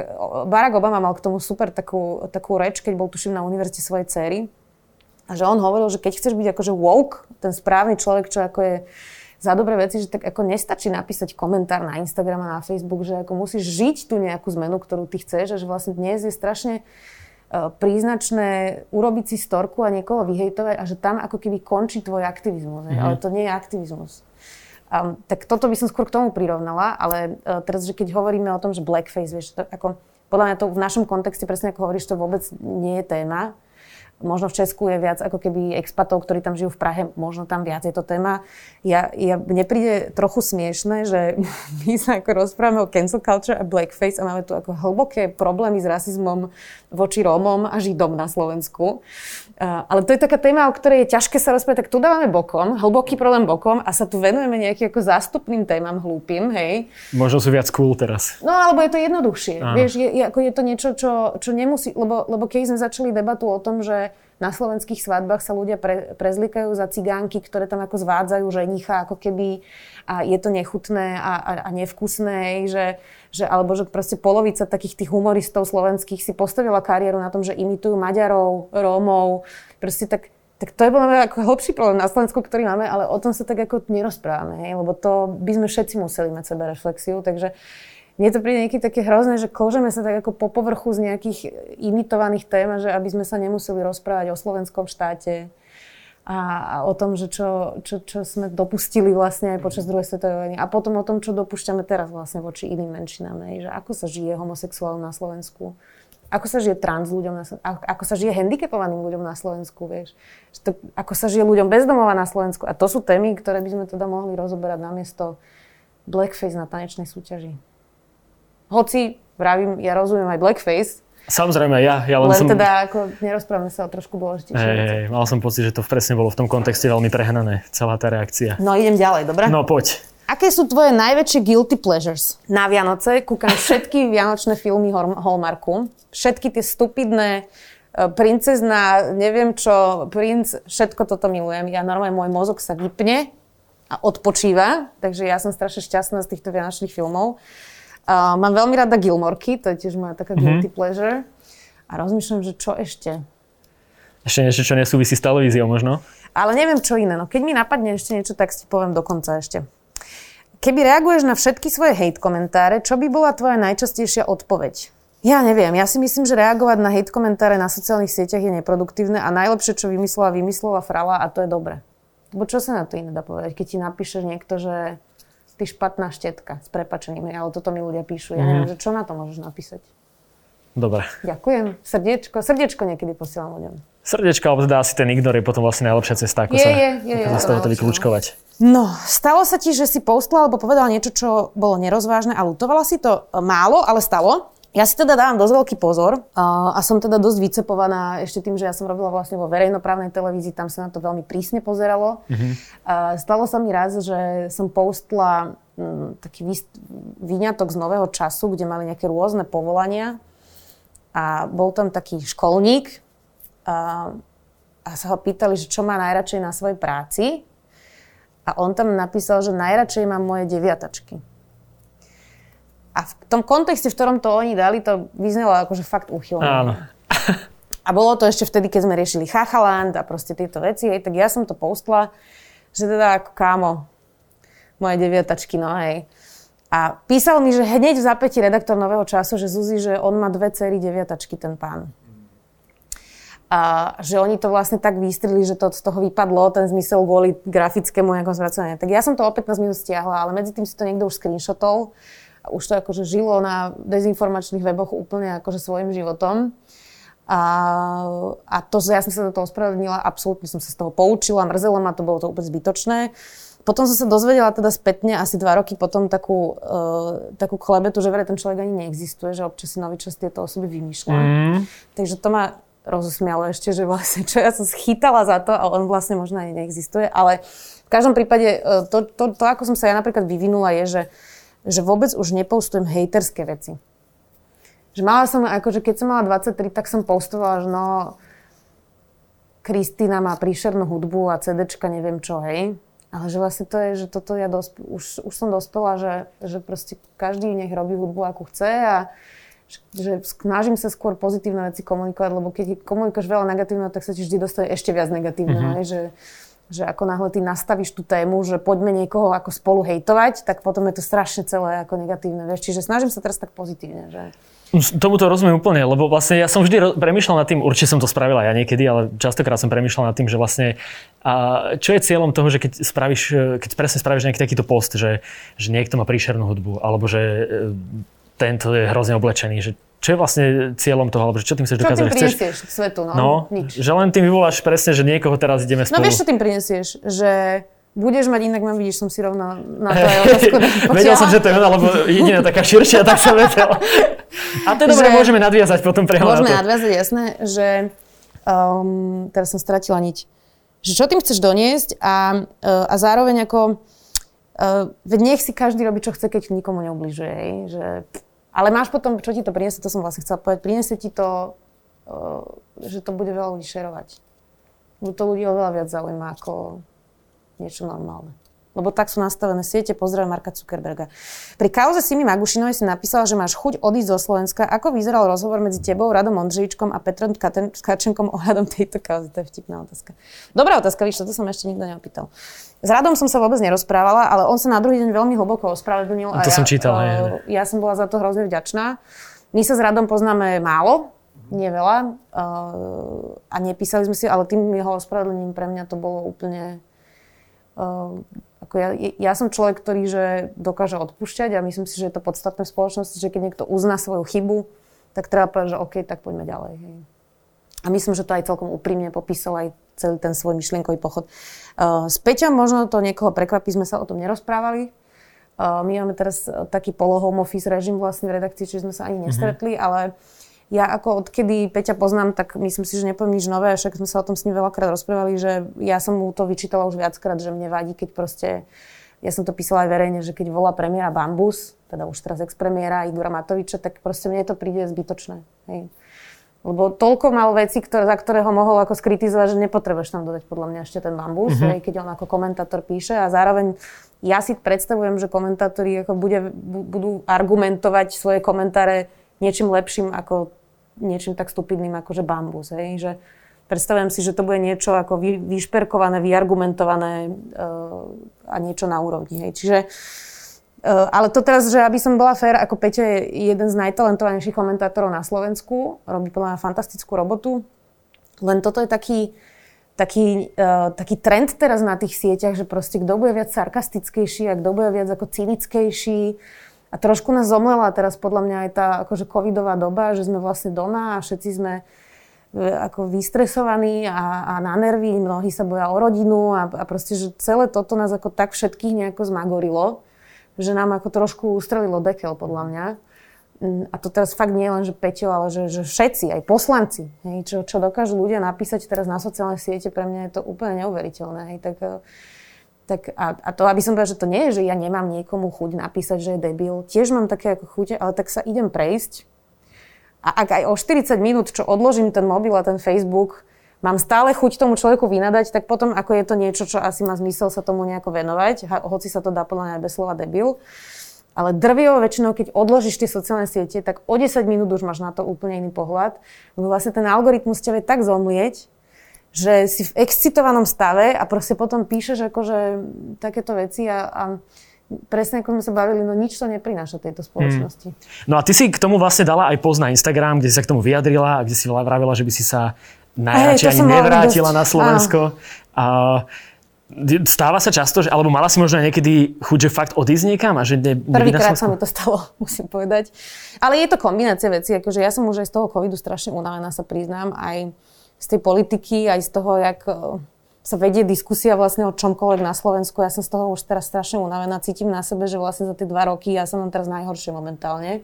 Barack Obama mal k tomu super takú, takú reč, keď bol tuším na univerzite svojej cery. A že on hovoril, že keď chceš byť akože woke, ten správny človek, čo ako je za dobré veci, že tak ako nestačí napísať komentár na Instagram a na Facebook, že ako musíš žiť tú nejakú zmenu, ktorú ty chceš a že vlastne dnes je strašne e, príznačné urobiť si storku a niekoho vyhejtovať a že tam ako keby končí tvoj aktivizmus. Mm-hmm. Ale to nie je aktivizmus. Um, tak toto by som skôr k tomu prirovnala, ale uh, teraz, že keď hovoríme o tom, že blackface, vieš, to, ako, podľa mňa to v našom kontexte, presne ako hovoríš, to vôbec nie je téma. Možno v Česku je viac ako keby expatov, ktorí tam žijú v Prahe, možno tam viac je to téma. Ja, ja, mne príde trochu smiešne, že [laughs] my sa ako rozprávame o cancel culture a blackface a máme tu ako hlboké problémy s rasizmom voči Rómom a Židom na Slovensku. Uh, ale to je taká téma, o ktorej je ťažké sa rozprávať, tak tu dávame bokom, hlboký problém bokom a sa tu venujeme nejakým ako zástupným témam hlúpim, hej. Možno sú viac cool teraz. No alebo je to jednoduchšie. Aha. Vieš, je, je, ako je to niečo, čo, čo nemusí, lebo, lebo keď sme začali debatu o tom, že na slovenských svadbách sa ľudia pre, prezlikajú za cigánky, ktoré tam ako zvádzajú ženicha, ako keby a je to nechutné a, a, a nevkusné, že, že, alebo že proste polovica takých tých humoristov slovenských si postavila kariéru na tom, že imitujú Maďarov, Rómov, proste tak tak to je podľa mňa ako hlbší problém na Slovensku, ktorý máme, ale o tom sa tak ako nerozprávame, hej? lebo to by sme všetci museli mať sebe reflexiu, takže mne to príde niekedy také hrozné, že kložeme sa tak ako po povrchu z nejakých imitovaných tém, že aby sme sa nemuseli rozprávať o slovenskom štáte a, a o tom, že čo, čo, čo sme dopustili vlastne aj počas druhej svetovej vojny a potom o tom, čo dopúšťame teraz vlastne voči iným menšinám, že ako sa žije homosexuálom na Slovensku, ako sa žije trans ľuďom na Slovensku, ako sa žije handicapovaným ľuďom na Slovensku, vieš. To, ako sa žije ľuďom bezdomova na Slovensku. A to sú témy, ktoré by sme teda mohli rozoberať namiesto blackface na tanečnej súťaži. Hoci, vravím, ja rozumiem aj blackface, Samozrejme, ja, ja len, len som... teda ako nerozprávame sa o trošku dôležitejšie hey, hey, mal som pocit, že to presne bolo v tom kontexte veľmi prehnané, celá tá reakcia. No idem ďalej, dobre? No poď. Aké sú tvoje najväčšie guilty pleasures? Na Vianoce kúkam všetky [laughs] vianočné filmy Hallmarku. Všetky tie stupidné e, princezna, neviem čo, princ, všetko toto milujem. Ja normálne, môj mozog sa vypne a odpočíva, takže ja som strašne šťastná z týchto vianočných filmov. Uh, mám veľmi rada Gilmorky, to je tiež moja taká mm-hmm. guilty pleasure. A rozmýšľam, že čo ešte? Ešte niečo, čo nesúvisí s televíziou možno? Ale neviem, čo iné. No keď mi napadne ešte niečo, tak si poviem dokonca ešte. Keby reaguješ na všetky svoje hate komentáre, čo by bola tvoja najčastejšia odpoveď? Ja neviem, ja si myslím, že reagovať na hate komentáre na sociálnych sieťach je neproduktívne a najlepšie, čo vymyslela, vymyslela Frala a to je dobre. Lebo čo sa na to iné dá povedať, keď ti napíše niekto, že ty špatná štetka s prepačením, ale toto mi ľudia píšu. Ja mm-hmm. neviem, že čo na to môžeš napísať. Dobre. Ďakujem. Srdiečko, srdiečko niekedy posielam ľuďom. Srdiečko, alebo teda asi ten ignor je potom vlastne najlepšia cesta, ako je, sa, je, je, ako je, z toho to vyklúčkovať. No, stalo sa ti, že si postla alebo povedala niečo, čo bolo nerozvážne a lutovala si to málo, ale stalo? Ja si teda dávam dosť veľký pozor a, som teda dosť vycepovaná ešte tým, že ja som robila vlastne vo verejnoprávnej televízii, tam sa na to veľmi prísne pozeralo. Mm-hmm. Stalo sa mi raz, že som postla mm, taký výňatok z nového času, kde mali nejaké rôzne povolania a bol tam taký školník a, a sa ho pýtali, že čo má najradšej na svojej práci a on tam napísal, že najradšej mám moje deviatačky. A v tom kontexte, v ktorom to oni dali, to vyznelo akože fakt úchylné. Áno. A bolo to ešte vtedy, keď sme riešili Chachaland a proste tieto veci, hej, tak ja som to postla, že teda ako kámo, moje deviatačky, no hej. A písal mi, že hneď v zapätí redaktor Nového času, že Zuzi, že on má dve cery deviatačky, ten pán. a že oni to vlastne tak vystrili, že to z toho vypadlo, ten zmysel kvôli grafickému nejakom zvracovaniu. Tak ja som to o 15 minút stiahla, ale medzi tým si to niekto už screenshotol už to akože žilo na dezinformačných weboch úplne akože svojim životom. A, a to, že ja som sa do toho ospravedlnila, absolútne som sa z toho poučila, mrzelo ma to, bolo to úplne zbytočné. Potom som sa dozvedela teda spätne, asi dva roky potom, takú, uh, takú klebetu, že verej ten človek ani neexistuje, že občas si nový čas tieto osoby vymýšľa. Mm. Takže to ma rozosmialo ešte, že vlastne čo ja som schytala za to a on vlastne možno ani neexistuje. Ale v každom prípade uh, to, to, to, ako som sa ja napríklad vyvinula, je, že, že vôbec už nepoustujem hejterské veci. Že mala som, akože keď som mala 23, tak som postovala, že no, Kristýna má príšernú hudbu a CDčka neviem čo, hej. Ale že vlastne to je, že toto ja dosp- už, už som dospela, že, že proste každý nech robí hudbu, ako chce a že snažím sa skôr pozitívne veci komunikovať, lebo keď komunikuješ veľa negatívneho, tak sa ti vždy dostane ešte viac negatívneho. Mm-hmm. Že, že ako náhle ty nastavíš tú tému, že poďme niekoho ako spolu hejtovať, tak potom je to strašne celé ako negatívne. Vieš? Čiže snažím sa teraz tak pozitívne. Že... Tomuto rozumiem úplne, lebo vlastne ja som vždy premyšľal nad tým, určite som to spravila ja niekedy, ale častokrát som premyšľal nad tým, že vlastne a čo je cieľom toho, že keď spravíš, keď presne spravíš nejaký takýto post, že, že niekto má príšernú hudbu, alebo že e, tento je hrozne oblečený, že čo je vlastne cieľom toho, alebo čo tým chceš dokázať? Čo tým prinesieš chceš... svetu, no, no nič. Že len tým vyvoláš presne, že niekoho teraz ideme spolu. No vieš, čo tým prinesieš? Že budeš mať inak, mám vidíš, som si rovno na [laughs] aj otázku Vedel som, že to je ona, lebo jediná taká širšia, tak som vedel. [laughs] A to dobre, môžeme nadviazať potom priamo Môžeme na to. nadviazať, jasné, že um, teraz som stratila niť. Že čo tým chceš doniesť a, uh, a zároveň ako uh, veď nech si každý robí, čo chce, keď nikomu neubližuje. Že, ale máš potom, čo ti to priniesie, to som vlastne chcela povedať, priniesie ti to, uh, že to bude veľa ľudí šerovať. Bude to ľudí oveľa viac zaujíma ako niečo normálne. Lebo tak sú nastavené siete. Pozdravujem Marka Zuckerberga. Pri kauze Simi Magušinovej si napísala, že máš chuť odísť zo Slovenska. Ako vyzeral rozhovor medzi tebou, Radom Ondřejičkom a Petrom Kačenkom ohľadom tejto kauzy? To je vtipná otázka. Dobrá otázka, víš, to som ešte nikto neopýtal. S Radom som sa vôbec nerozprávala, ale on sa na druhý deň veľmi hlboko ospravedlnil. A to a som ja, čítal. Ja, ja som bola za to hrozne vďačná. My sa s Radom poznáme málo, nie veľa uh, a nepísali sme si, ale tým jeho ospravedlnením pre mňa to bolo úplne Uh, ako ja, ja som človek, ktorý že dokáže odpúšťať a myslím si, že je to podstatné v spoločnosti, že keď niekto uzná svoju chybu, tak treba povedať, že OK, tak poďme ďalej. Hej. A myslím, že to aj celkom úprimne popísal aj celý ten svoj myšlienkový pochod. Uh, s Peťom možno to niekoho prekvapí, sme sa o tom nerozprávali. Uh, my máme teraz taký polo home office režim vlastne v redakcii, čiže sme sa ani mhm. nestretli, mm-hmm. ale ja ako odkedy Peťa poznám, tak myslím si, že nepoviem nič nové, však sme sa o tom s ním veľakrát rozprávali, že ja som mu to vyčítala už viackrát, že mne vadí, keď proste, ja som to písala aj verejne, že keď volá premiéra Bambus, teda už teraz ex-premiéra Igora Matoviča, tak proste mne to príde zbytočné. Hej. Lebo toľko mal veci, ktoré, za ktoré ho mohol ako skritizovať, že nepotrebuješ tam dodať podľa mňa ešte ten bambus, mm-hmm. hej, keď on ako komentátor píše a zároveň ja si predstavujem, že komentátori ako bude, budú argumentovať svoje komentáre niečím lepším ako niečím tak stupidným ako že bambus. Hej? Že predstavujem si, že to bude niečo ako vy, vyšperkované, vyargumentované uh, a niečo na úrovni. Hej? Čiže uh, ale to teraz, že aby som bola fér, ako Peťo je jeden z najtalentovanejších komentátorov na Slovensku, robí podľa mňa fantastickú robotu, len toto je taký, taký, uh, taký trend teraz na tých sieťach, že proste kto bude viac sarkastickejší a kto bude viac ako cynickejší, a trošku nás zomlela teraz podľa mňa aj tá akože covidová doba, že sme vlastne doma a všetci sme e, ako vystresovaní a, a na nervy, mnohí sa boja o rodinu a, a proste, že celé toto nás ako tak všetkých nejako zmagorilo, že nám ako trošku ustrelilo dekel podľa mňa. Mm, a to teraz fakt nie len, že Peťo, ale že, že všetci, aj poslanci, hej, čo, čo dokážu ľudia napísať teraz na sociálne siete, pre mňa je to úplne neuveriteľné. Hej, tak e, tak a, a to, aby som povedala, že to nie je, že ja nemám niekomu chuť napísať, že je debil. Tiež mám také ako chute, ale tak sa idem prejsť. A ak aj o 40 minút, čo odložím ten mobil a ten Facebook, mám stále chuť tomu človeku vynadať, tak potom ako je to niečo, čo asi má zmysel sa tomu nejako venovať, hoci sa to dá podľa mňa bez slova debil. Ale drvivo väčšinou, keď odložíš tie sociálne siete, tak o 10 minút už máš na to úplne iný pohľad. Vlastne ten algoritmus ťa vie tak zomlieť, že si v excitovanom stave a proste potom píšeš akože takéto veci a, a presne ako sme sa bavili, no nič to neprináša tejto spoločnosti. Hmm. No a ty si k tomu vlastne dala aj post na Instagram, kde si sa k tomu vyjadrila a kde si vravila, že by si sa najradšej ani nevrátila dosť. na Slovensko. A stáva sa často, že, alebo mala si možno niekedy chuť, že fakt odísť niekam a že ne, Prvýkrát sa mi to stalo, [laughs] musím povedať. Ale je to kombinácia vecí, akože ja som už aj z toho covidu strašne unavená, sa priznám, aj z tej politiky, aj z toho, jak eh, sa vedie diskusia vlastne o čomkoľvek na Slovensku. Ja som z toho už teraz strašne unavená, cítim na sebe, že vlastne za tie dva roky ja som mám teraz najhoršie momentálne.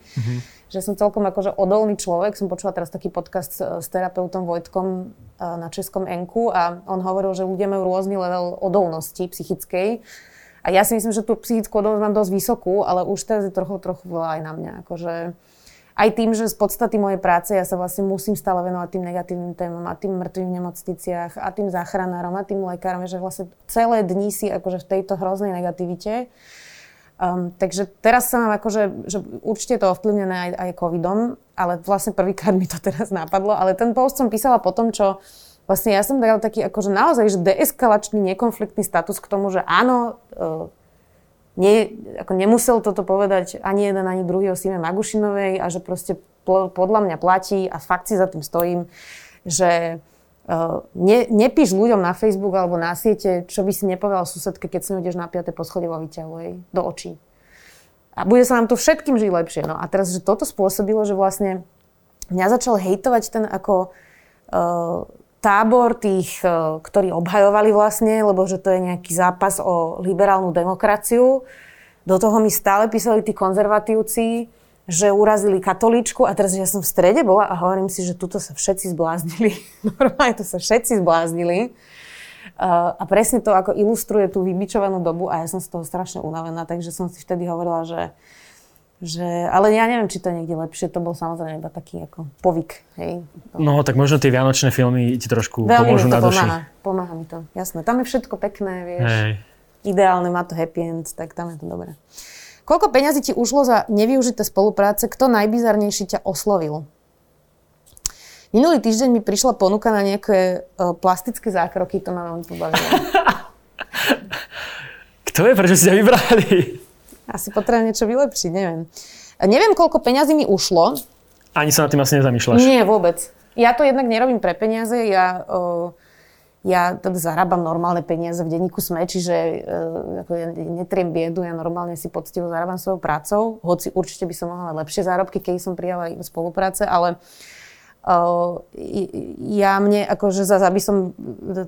Že som celkom akože odolný človek. Som počula teraz taký podcast s, s terapeutom Vojtkom eh, na Českom Enku a on hovoril, že ľudia majú rôzny level odolnosti psychickej. A ja si myslím, že tú psychickú odolnosť mám dosť vysokú, ale už teraz je trochu, trochu veľa aj na mňa. Akože aj tým, že z podstaty mojej práce ja sa vlastne musím stále venovať tým negatívnym témam a tým mŕtvým v nemocniciach a tým záchranárom a tým lekárom, že vlastne celé dni si akože v tejto hroznej negativite. Um, takže teraz sa mám akože, že určite to ovplyvnené aj, aj covidom, ale vlastne prvýkrát mi to teraz napadlo, ale ten post som písala po tom, čo vlastne ja som dala taký akože naozaj, že deeskalačný, nekonfliktný status k tomu, že áno, uh, nie, ako nemusel toto povedať ani jeden, ani druhý o Sime Magušinovej a že proste podľa mňa platí a fakt si za tým stojím, že uh, ne, nepíš ľuďom na Facebook alebo na siete, čo by si nepovedal susedke, keď si ideš na 5. poschodie vo výťahu, do očí. A bude sa nám to všetkým žiť lepšie. No a teraz, že toto spôsobilo, že vlastne mňa začal hejtovať ten ako uh, tábor tých, uh, ktorí obhajovali vlastne, lebo že to je nejaký zápas o liberálnu demokraciu. Do toho mi stále písali tí konzervatívci, že urazili katolíčku a teraz ja som v strede bola a hovorím si, že tuto sa všetci zbláznili. [laughs] Normálne to sa všetci zbláznili. Uh, a presne to ako ilustruje tú vybičovanú dobu a ja som z toho strašne unavená, takže som si vtedy hovorila, že, že ale ja neviem, či to je niekde lepšie, to bol samozrejme iba taký ako povyk, hej. No, tak možno tie vianočné filmy ti trošku Veľmi pomôžu mi to na duši. pomáha, pomáha mi to, jasné. Tam je všetko pekné, vieš, Hej. ideálne, má to happy end, tak tam je to dobré. Koľko peňazí ti ušlo za nevyužité spolupráce? Kto najbizarnejší ťa oslovil? Minulý týždeň mi prišla ponuka na nejaké uh, plastické zákroky, to ma veľmi pobavilo. [laughs] Kto je, prečo si ťa vybrali? Asi potrebujem niečo vylepšiť, neviem. Neviem, koľko peňazí mi ušlo. Ani sa nad tým asi nezamýšľaš. Nie, vôbec. Ja to jednak nerobím pre peniaze, ja, ja teda zarábam normálne peniaze v denníku SME, čiže uh, ako ja netriem biedu, ja normálne si poctivo zarábam svojou prácou, hoci určite by som mohla mať lepšie zárobky, keď som prijala aj spolupráce, ale ja mne, akože zase, aby som uh,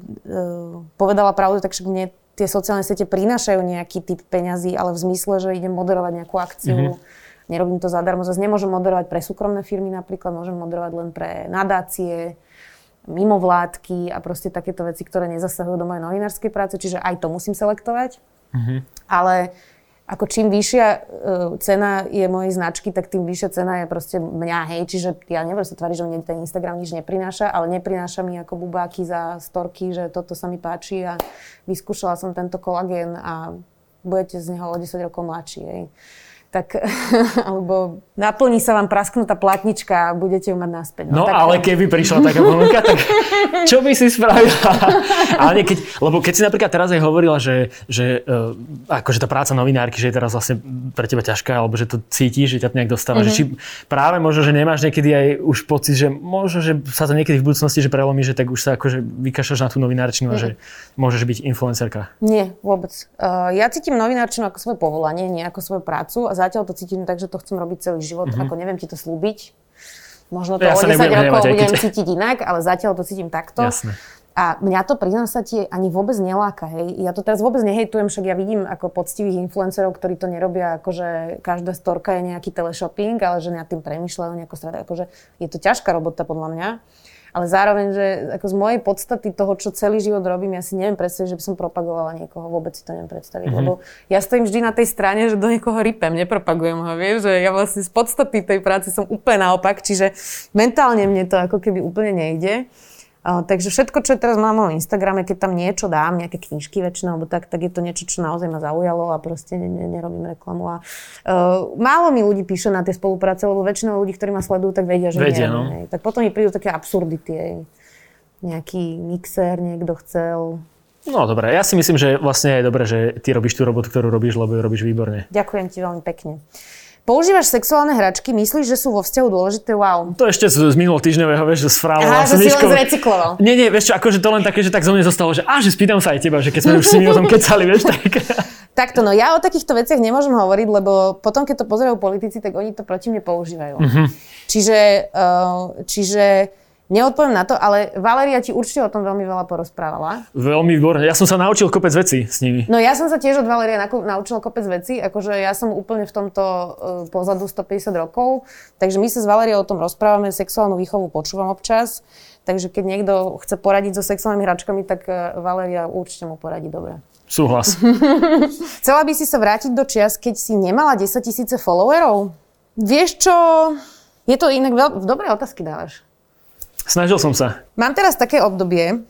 povedala pravdu, tak však mne tie sociálne siete prinášajú nejaký typ peňazí, ale v zmysle, že idem moderovať nejakú akciu, mm-hmm. nerobím to zadarmo. Zase nemôžem moderovať pre súkromné firmy napríklad, môžem moderovať len pre nadácie, mimovládky a proste takéto veci, ktoré nezasahujú do mojej novinárskej práce, čiže aj to musím selektovať. Mhm. Ale ako čím vyššia uh, cena je mojej značky, tak tým vyššia cena je proste mňa, hej. Čiže ja nebudem sa tváriť, že mne ten Instagram nič neprináša, ale neprináša mi ako bubáky za storky, že toto sa mi páči a vyskúšala som tento kolagén a budete z neho o 10 rokov mladší, hej. Tak, [laughs] alebo naplní sa vám prasknutá platnička a budete ju mať naspäť. No, tak, ale keby prišla taká ponuka, tak [laughs] čo by si spravila? ale nie, keď, lebo keď si napríklad teraz aj hovorila, že, že uh, akože tá práca novinárky, že je teraz vlastne pre teba ťažká, alebo že to cítiš, že ťa to nejak dostáva, mm-hmm. že či práve možno, že nemáš niekedy aj už pocit, že možno, že sa to niekedy v budúcnosti že prelomí, že tak už sa akože vykašľaš na tú novinárčinu a že môžeš byť influencerka. Nie, vôbec. Uh, ja cítim novinárčinu ako svoje povolanie, nie ako svoju prácu a zatiaľ to cítim tak, že to chcem robiť celý život. Mm-hmm. Ako neviem ti to slúbiť. Možno to Ja o sa 10 nebudem rokov budem keď- cítiť inak, ale zatiaľ to cítim takto. Jasné. A mňa to, priznám sa ti, ani vôbec neláka. Hej. Ja to teraz vôbec nehejtujem, však ja vidím ako poctivých influencerov, ktorí to nerobia, akože každá storka je nejaký teleshopping, ale že nad tým premyšľajú nejako strata. Akože je to ťažká robota podľa mňa. Ale zároveň, že ako z mojej podstaty toho, čo celý život robím, ja si neviem predstaviť, že by som propagovala niekoho. Vôbec si to neviem predstaviť. Mm-hmm. Lebo ja stojím vždy na tej strane, že do niekoho rypem, nepropagujem ho, vieš, že ja vlastne z podstaty tej práce som úplne naopak, čiže mentálne mne to ako keby úplne nejde. Takže všetko, čo je teraz na mojom Instagrame, keď tam niečo dám, nejaké knižky väčšinou, alebo tak, tak je to niečo, čo naozaj ma zaujalo a proste ne, ne, nerobím reklamu. A, uh, málo mi ľudí píše na tie spolupráce, lebo väčšina ľudí, ktorí ma sledujú, tak vedia, že Vedia, nie. no. hej. Tak potom mi prídu také absurdity. Hej. Nejaký mixer niekto chcel. No dobre, ja si myslím, že vlastne je dobré, že ty robíš tú robotu, ktorú robíš, lebo ju robíš výborne. Ďakujem ti veľmi pekne. Používaš sexuálne hračky, myslíš, že sú vo vzťahu dôležité? Wow. To ešte z, z minulého týždňového, vieš, že s Aha, a že si len zrecykloval. Nie, nie, vieš čo, akože to len také, že tak zo mne zostalo, že á, že spýtam sa aj teba, že keď sme už si mi o tom kecali, vieš, tak... [laughs] Takto, no ja o takýchto veciach nemôžem hovoriť, lebo potom, keď to pozerajú politici, tak oni to proti mne používajú. Mhm. Čiže, uh, čiže neodpoviem na to, ale Valeria ti určite o tom veľmi veľa porozprávala. Veľmi výborné. Ja som sa naučil kopec vecí s nimi. No ja som sa tiež od Valerie naučila kopec veci, akože ja som úplne v tomto uh, pozadu 150 rokov, takže my sa s Valeriou o tom rozprávame, sexuálnu výchovu počúvam občas, takže keď niekto chce poradiť so sexuálnymi hračkami, tak uh, Valeria určite mu poradí dobre. Súhlas. [laughs] Chcela by si sa vrátiť do čias, keď si nemala 10 tisíce followerov? Vieš čo, je to inak veľ... Dobré otázky dávaš. Snažil som sa. Mám teraz také obdobie,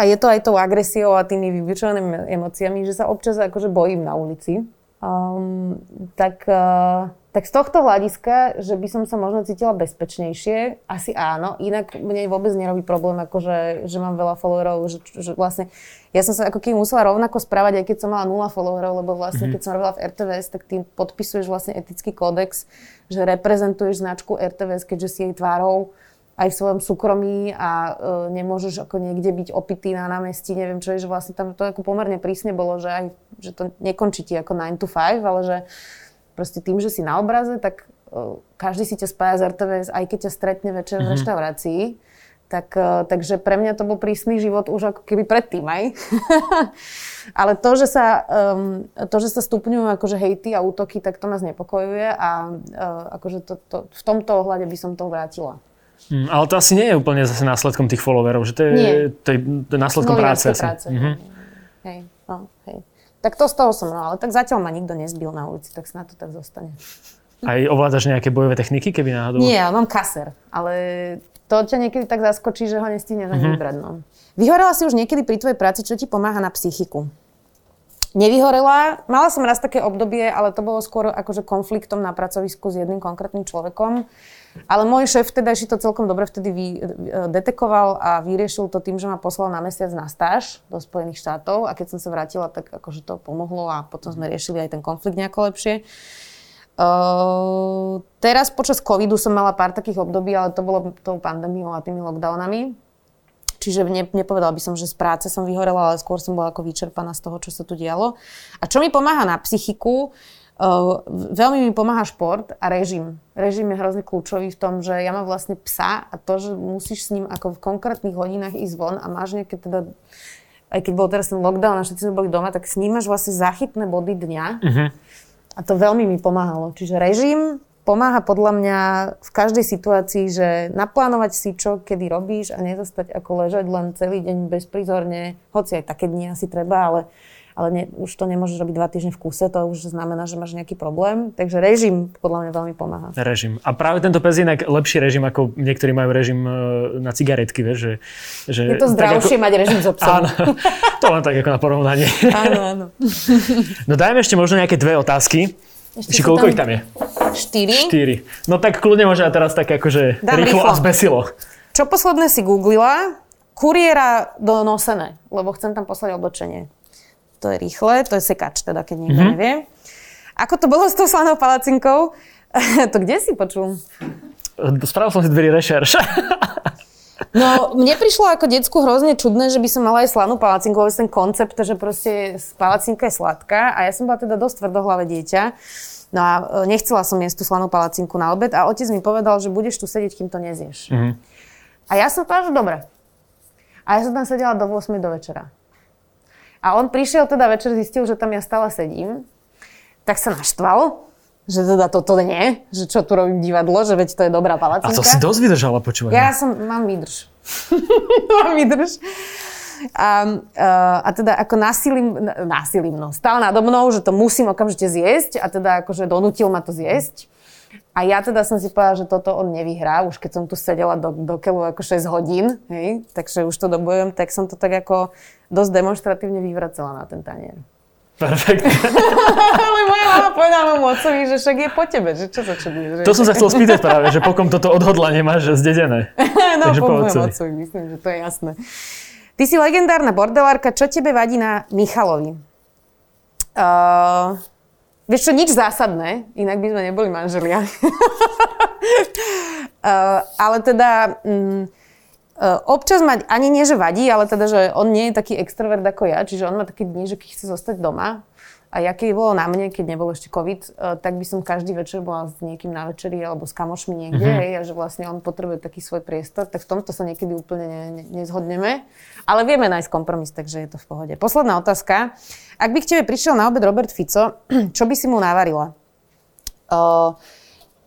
a je to aj tou agresiou a tými vybičovanými emóciami, že sa občas akože bojím na ulici. Um, tak, uh, tak z tohto hľadiska, že by som sa možno cítila bezpečnejšie, asi áno. Inak mne vôbec nerobí problém, akože, že mám veľa followerov, že, že vlastne ja som sa ako keby musela rovnako správať, aj keď som mala nula followerov, lebo vlastne keď som robila v RTVS, tak ty podpisuješ vlastne etický kódex, že reprezentuješ značku RTVS, keďže si jej tvárou aj v svojom súkromí a e, nemôžeš ako niekde byť opitý na námestí, neviem čo je, že vlastne tam to ako pomerne prísne bolo, že aj, že to nekončí ti ako 9 to 5, ale že proste tým, že si na obraze, tak e, každý si ťa spája z RTVS, aj keď ťa stretne večer v reštaurácii. Tak, e, takže pre mňa to bol prísny život už ako keby predtým aj. [laughs] Ale to, že sa, um, to, že sa stupňujú akože hejty a útoky, tak to nás nepokojuje a uh, akože to, to, v tomto ohľade by som to vrátila. Mm, ale to asi nie je úplne zase následkom tých followerov, že to je, Nie. to je, to je následkom práce. Asi. práce. Mhm. Hej, no, hej. Tak to z toho som, no, ale tak zatiaľ ma nikto nezbil na ulici, tak snad to tak zostane. Aj ovládaš nejaké bojové techniky, keby náhodou? Nie, ja mám kaser, ale to ťa niekedy tak zaskočí, že ho nestihneš ani vybrať. No. Vyhorela si už niekedy pri tvojej práci, čo ti pomáha na psychiku? Nevyhorela. Mala som raz také obdobie, ale to bolo skôr akože konfliktom na pracovisku s jedným konkrétnym človekom. Ale môj šéf vtedajší to celkom dobre vtedy vy, e, detekoval a vyriešil to tým, že ma poslal na mesiac na stáž do Spojených štátov a keď som sa vrátila, tak akože to pomohlo a potom sme riešili aj ten konflikt nejako lepšie. Uh, teraz počas covidu som mala pár takých období, ale to bolo tou pandémiou a tými lockdownami. Čiže ne, nepovedala by som, že z práce som vyhorela, ale skôr som bola ako vyčerpaná z toho, čo sa tu dialo. A čo mi pomáha na psychiku, uh, veľmi mi pomáha šport a režim. Režim je hrozne kľúčový v tom, že ja mám vlastne psa a to, že musíš s ním ako v konkrétnych hodinách ísť von a máš nejaké teda aj keď bol teraz ten lockdown a všetci sme boli doma, tak snímaš vlastne zachytné body dňa. Mhm. A to veľmi mi pomáhalo. Čiže režim pomáha podľa mňa v každej situácii, že naplánovať si čo, kedy robíš a nezostať ako ležať len celý deň bezprizorne, hoci aj také dni asi treba, ale, ale ne, už to nemôžeš robiť dva týždne v kuse, to už znamená, že máš nejaký problém. Takže režim podľa mňa veľmi pomáha. Režim. A práve tento pes je inak lepší režim, ako niektorí majú režim e, na cigaretky, vieš, že... že Je to zdravšie tak mať režim s ako, [laughs] obsom. Áno, to len tak ako na porovnanie. [laughs] áno, áno. No dajme ešte možno nejaké dve otázky. Ešte Či koľko tam- ich tam je? Štyri. Štyri. No tak kľudne možno teraz tak akože Dám rýchlo, rýchlo. a zbesilo. Čo posledné si googlila? Kuriéra do nosené, lebo chcem tam poslať oblečenie. To je rýchle, to je sekač, teda keď niekto mm-hmm. nevie. Ako to bolo s tou slanou palacinkou? [laughs] to kde si počul? Spravil som si dveri rešerš. [laughs] No, mne prišlo ako decku hrozne čudné, že by som mala aj slanú palacinku, lebo ten koncept, že proste palacinka je sladká a ja som bola teda dosť tvrdohlavé dieťa. No a e, nechcela som jesť tú slanú palacinku na obed a otec mi povedal, že budeš tu sedieť, kým to nezieš. Mhm. A ja som povedala, že dobre. A ja som tam sedela do 8 do večera. A on prišiel teda večer, zistil, že tam ja stále sedím, tak sa naštval, že teda toto nie, že čo tu robím divadlo, že veď to je dobrá A palacinka. to si dosť vydržala počúvať. Ja som, mám výdrž. [laughs] mám výdrž. A, a, a teda ako násilím, násilím, no, stál nado mnou, že to musím okamžite zjesť a teda akože donútil ma to zjesť. A ja teda som si povedala, že toto on nevyhrá, už keď som tu sedela do, do keľu ako 6 hodín, hej, takže už to dobujem, tak som to tak ako dosť demonstratívne vyvracela na ten tanier. Perfekt. [laughs] Ale moja mama povedala môjmu otcovi, že však je po tebe, že čo sa že- To som sa chcel spýtať práve, že pokom toto odhodlanie máš zdedené. [laughs] no, Takže po otcovi. otcovi, myslím, že to je jasné. Ty si legendárna bordelárka, čo tebe vadí na Michalovi? Uh, Vieš čo, nič zásadné, inak by sme neboli manželia. [laughs] uh, ale teda uh, občas mať ani nie, že vadí, ale teda, že on nie je taký extrovert ako ja, čiže on má také dni, že keď chce zostať doma, a ja keď bolo na mne, keď nebol ešte COVID, uh, tak by som každý večer bola s niekým na večeri alebo s kamošmi niekde, mm-hmm. hej, a že vlastne on potrebuje taký svoj priestor, tak v tomto sa niekedy úplne ne, ne, nezhodneme. Ale vieme nájsť kompromis, takže je to v pohode. Posledná otázka. Ak by k tebe prišiel na obed Robert Fico, [clears throat] čo by si mu navarila? Uh,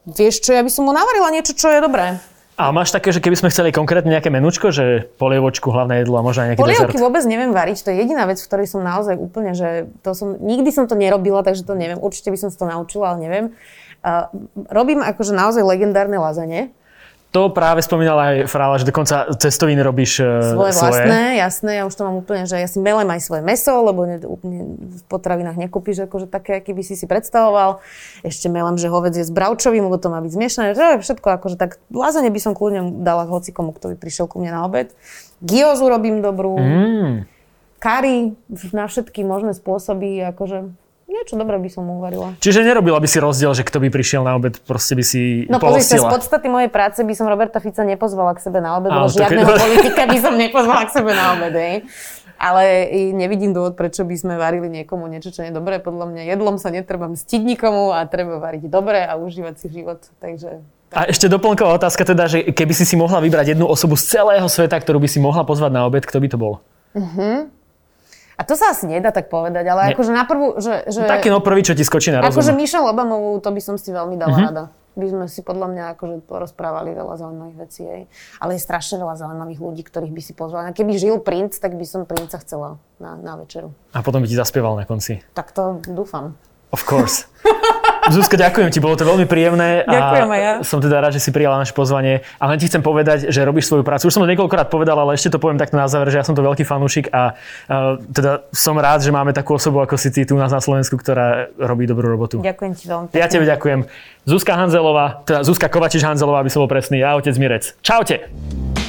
vieš čo, ja by som mu navarila niečo, čo je dobré. A máš také, že keby sme chceli konkrétne nejaké menučko, že polievočku, hlavné jedlo a možno aj nejaký Polievky vôbec neviem variť, to je jediná vec, v ktorej som naozaj úplne, že to som, nikdy som to nerobila, takže to neviem, určite by som to naučila, ale neviem. Uh, robím akože naozaj legendárne lazanie. To práve spomínal aj Frála, že dokonca cestoviny robíš uh, Svoje vlastné, jasné, ja už to mám úplne, že ja si melem aj svoje meso, lebo ne, úplne v potravinách nekúpiš akože také, aký by si si predstavoval. Ešte melem, že je s bravčovým, lebo to má byť zmiešané, že všetko akože tak, lázanie by som kľudne dala hocikomu, kto by prišiel ku mne na obed. Gyozu robím dobrú, Mm. kari na všetky možné spôsoby, akože niečo dobré by som uvarila. Čiže nerobila by si rozdiel, že kto by prišiel na obed, proste by si No pozri sa, z podstaty mojej práce by som Roberta Fica nepozvala k sebe na obed, lebo žiadneho politika by som nepozvala k sebe na obed, hej. Ale nevidím dôvod, prečo by sme varili niekomu niečo, čo nie je dobré. Podľa mňa jedlom sa netreba mstiť nikomu a treba variť dobre a užívať si život. Takže A ešte doplnková otázka teda, že keby si si mohla vybrať jednu osobu z celého sveta, ktorú by si mohla pozvať na obed, kto by to bol? A to sa asi nedá tak povedať, ale Nie. akože na prvú, že... že Taký no prvý, čo ti skočí na rozum. Akože Michelle Obamovú, to by som si veľmi dala Mhm. rada. By sme si podľa mňa akože porozprávali veľa zaujímavých vecí. Hej. Ale je strašne veľa zaujímavých ľudí, ktorých by si pozvala. Keby žil princ, tak by som princa chcela na, na večeru. A potom by ti zaspieval na konci. Tak to dúfam. Of course. [laughs] Zuzka, ďakujem ti, bolo to veľmi príjemné. Ďakujem aj ja. Som teda rád, že si prijala naše pozvanie. A len ti chcem povedať, že robíš svoju prácu. Už som to niekoľkokrát povedal, ale ešte to poviem takto na záver, že ja som to veľký fanúšik a uh, teda som rád, že máme takú osobu ako si ty tu nás na Slovensku, ktorá robí dobrú robotu. Ďakujem ti veľmi Ja tebe ďakujem. Zuzka Hanzelová, teda Zuzka Kovačiš Hanzelová, aby som bol presný, ja otec Mirec. Čaute.